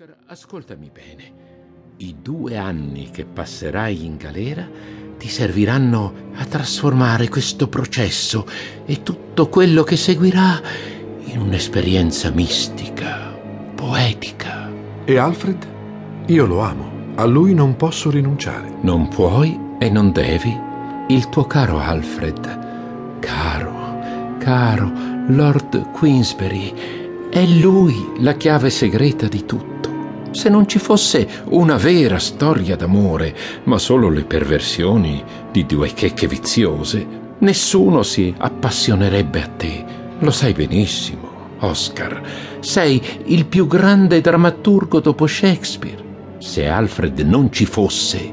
Oscar, ascoltami bene. I due anni che passerai in galera ti serviranno a trasformare questo processo e tutto quello che seguirà in un'esperienza mistica, poetica. E Alfred? Io lo amo. A lui non posso rinunciare. Non puoi e non devi. Il tuo caro Alfred, caro, caro Lord Queensberry, è lui la chiave segreta di tutto. Se non ci fosse una vera storia d'amore, ma solo le perversioni di due checche viziose, nessuno si appassionerebbe a te. Lo sai benissimo, Oscar. Sei il più grande drammaturgo dopo Shakespeare. Se Alfred non ci fosse,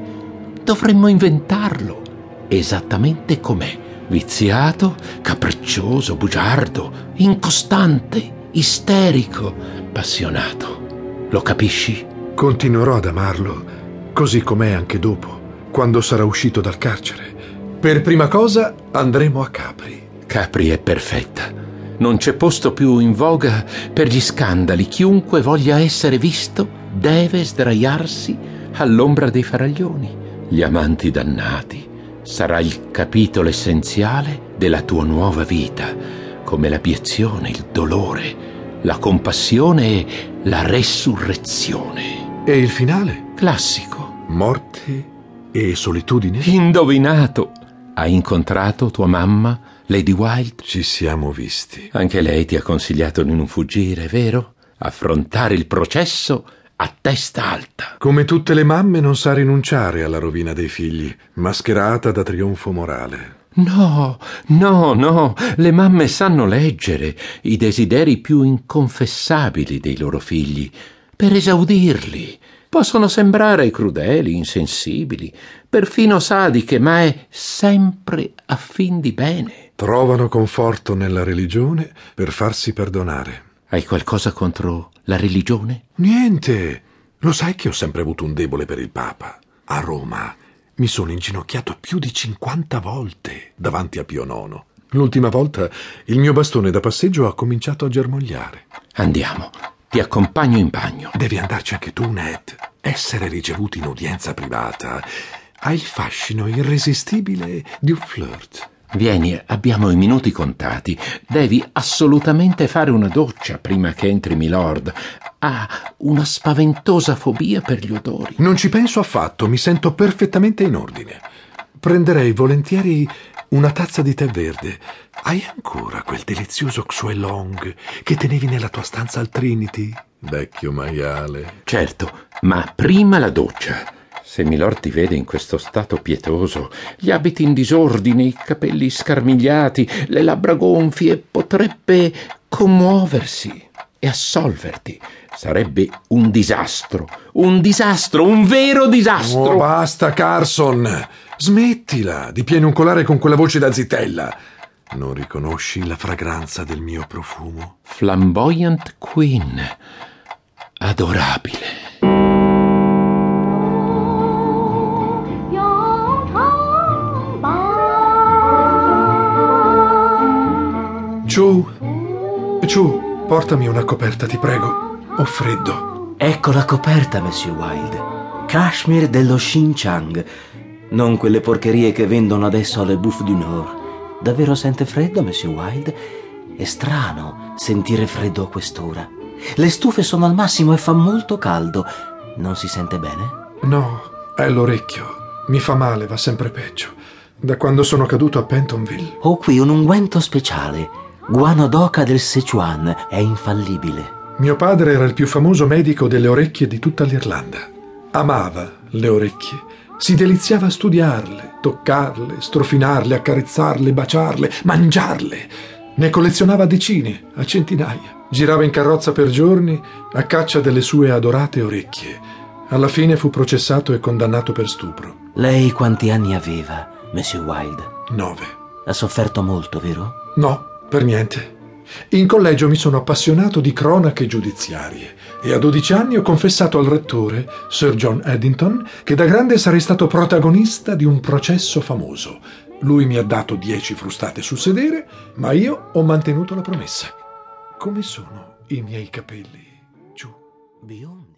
dovremmo inventarlo esattamente com'è. Viziato, capriccioso, bugiardo, incostante isterico, appassionato. Lo capisci? Continuerò ad amarlo, così com'è anche dopo, quando sarà uscito dal carcere. Per prima cosa andremo a Capri. Capri è perfetta. Non c'è posto più in voga per gli scandali. Chiunque voglia essere visto deve sdraiarsi all'ombra dei faraglioni. Gli amanti dannati sarà il capitolo essenziale della tua nuova vita come la biezione, il dolore, la compassione e la resurrezione. E il finale? Classico. Morte e solitudine? Indovinato. Hai incontrato tua mamma, Lady Wilde? Ci siamo visti. Anche lei ti ha consigliato di non fuggire, vero? Affrontare il processo a testa alta. Come tutte le mamme non sa rinunciare alla rovina dei figli, mascherata da trionfo morale. No, no, no, le mamme sanno leggere i desideri più inconfessabili dei loro figli, per esaudirli. Possono sembrare crudeli, insensibili, perfino sadiche, ma è sempre a fin di bene. Trovano conforto nella religione per farsi perdonare. Hai qualcosa contro la religione? Niente. Lo sai che ho sempre avuto un debole per il Papa. A Roma mi sono inginocchiato più di 50 volte davanti a Pio IX. L'ultima volta il mio bastone da passeggio ha cominciato a germogliare. Andiamo, ti accompagno in bagno. Devi andarci anche tu, Ned. Essere ricevuti in udienza privata ha il fascino irresistibile di un flirt. Vieni, abbiamo i minuti contati. Devi assolutamente fare una doccia prima che entri Milord. Ha una spaventosa fobia per gli odori. Non ci penso affatto, mi sento perfettamente in ordine. Prenderei volentieri una tazza di tè verde. Hai ancora quel delizioso Xue Long che tenevi nella tua stanza al Trinity? Vecchio maiale. Certo, ma prima la doccia. Se Milord ti vede in questo stato pietoso, gli abiti in disordine, i capelli scarmigliati, le labbra gonfie, potrebbe commuoversi e assolverti. Sarebbe un disastro, un disastro, un vero disastro. Oh, basta, Carson. Smettila di pienuncolare con quella voce da zitella. Non riconosci la fragranza del mio profumo? Flamboyant Queen. Adorabile. Ciu, ciu, portami una coperta, ti prego. Ho freddo. Ecco la coperta, Monsieur Wilde. Kashmir dello Xinjiang. Non quelle porcherie che vendono adesso alle Bouffe du Nord. Davvero sente freddo, Monsieur Wilde? È strano sentire freddo a quest'ora. Le stufe sono al massimo e fa molto caldo. Non si sente bene? No, è l'orecchio. Mi fa male, va sempre peggio. Da quando sono caduto a Pentonville. Ho qui un unguento speciale Guano d'oca del Sichuan è infallibile. Mio padre era il più famoso medico delle orecchie di tutta l'Irlanda. Amava le orecchie. Si deliziava a studiarle, toccarle, strofinarle, accarezzarle, baciarle, mangiarle. Ne collezionava decine, a centinaia. Girava in carrozza per giorni a caccia delle sue adorate orecchie. Alla fine fu processato e condannato per stupro. Lei quanti anni aveva, Monsieur Wilde? Nove. Ha sofferto molto, vero? No, per niente. In collegio mi sono appassionato di cronache giudiziarie e a 12 anni ho confessato al rettore, Sir John Eddington, che da grande sarei stato protagonista di un processo famoso. Lui mi ha dato 10 frustate sul sedere, ma io ho mantenuto la promessa. Come sono i miei capelli giù? Biondi.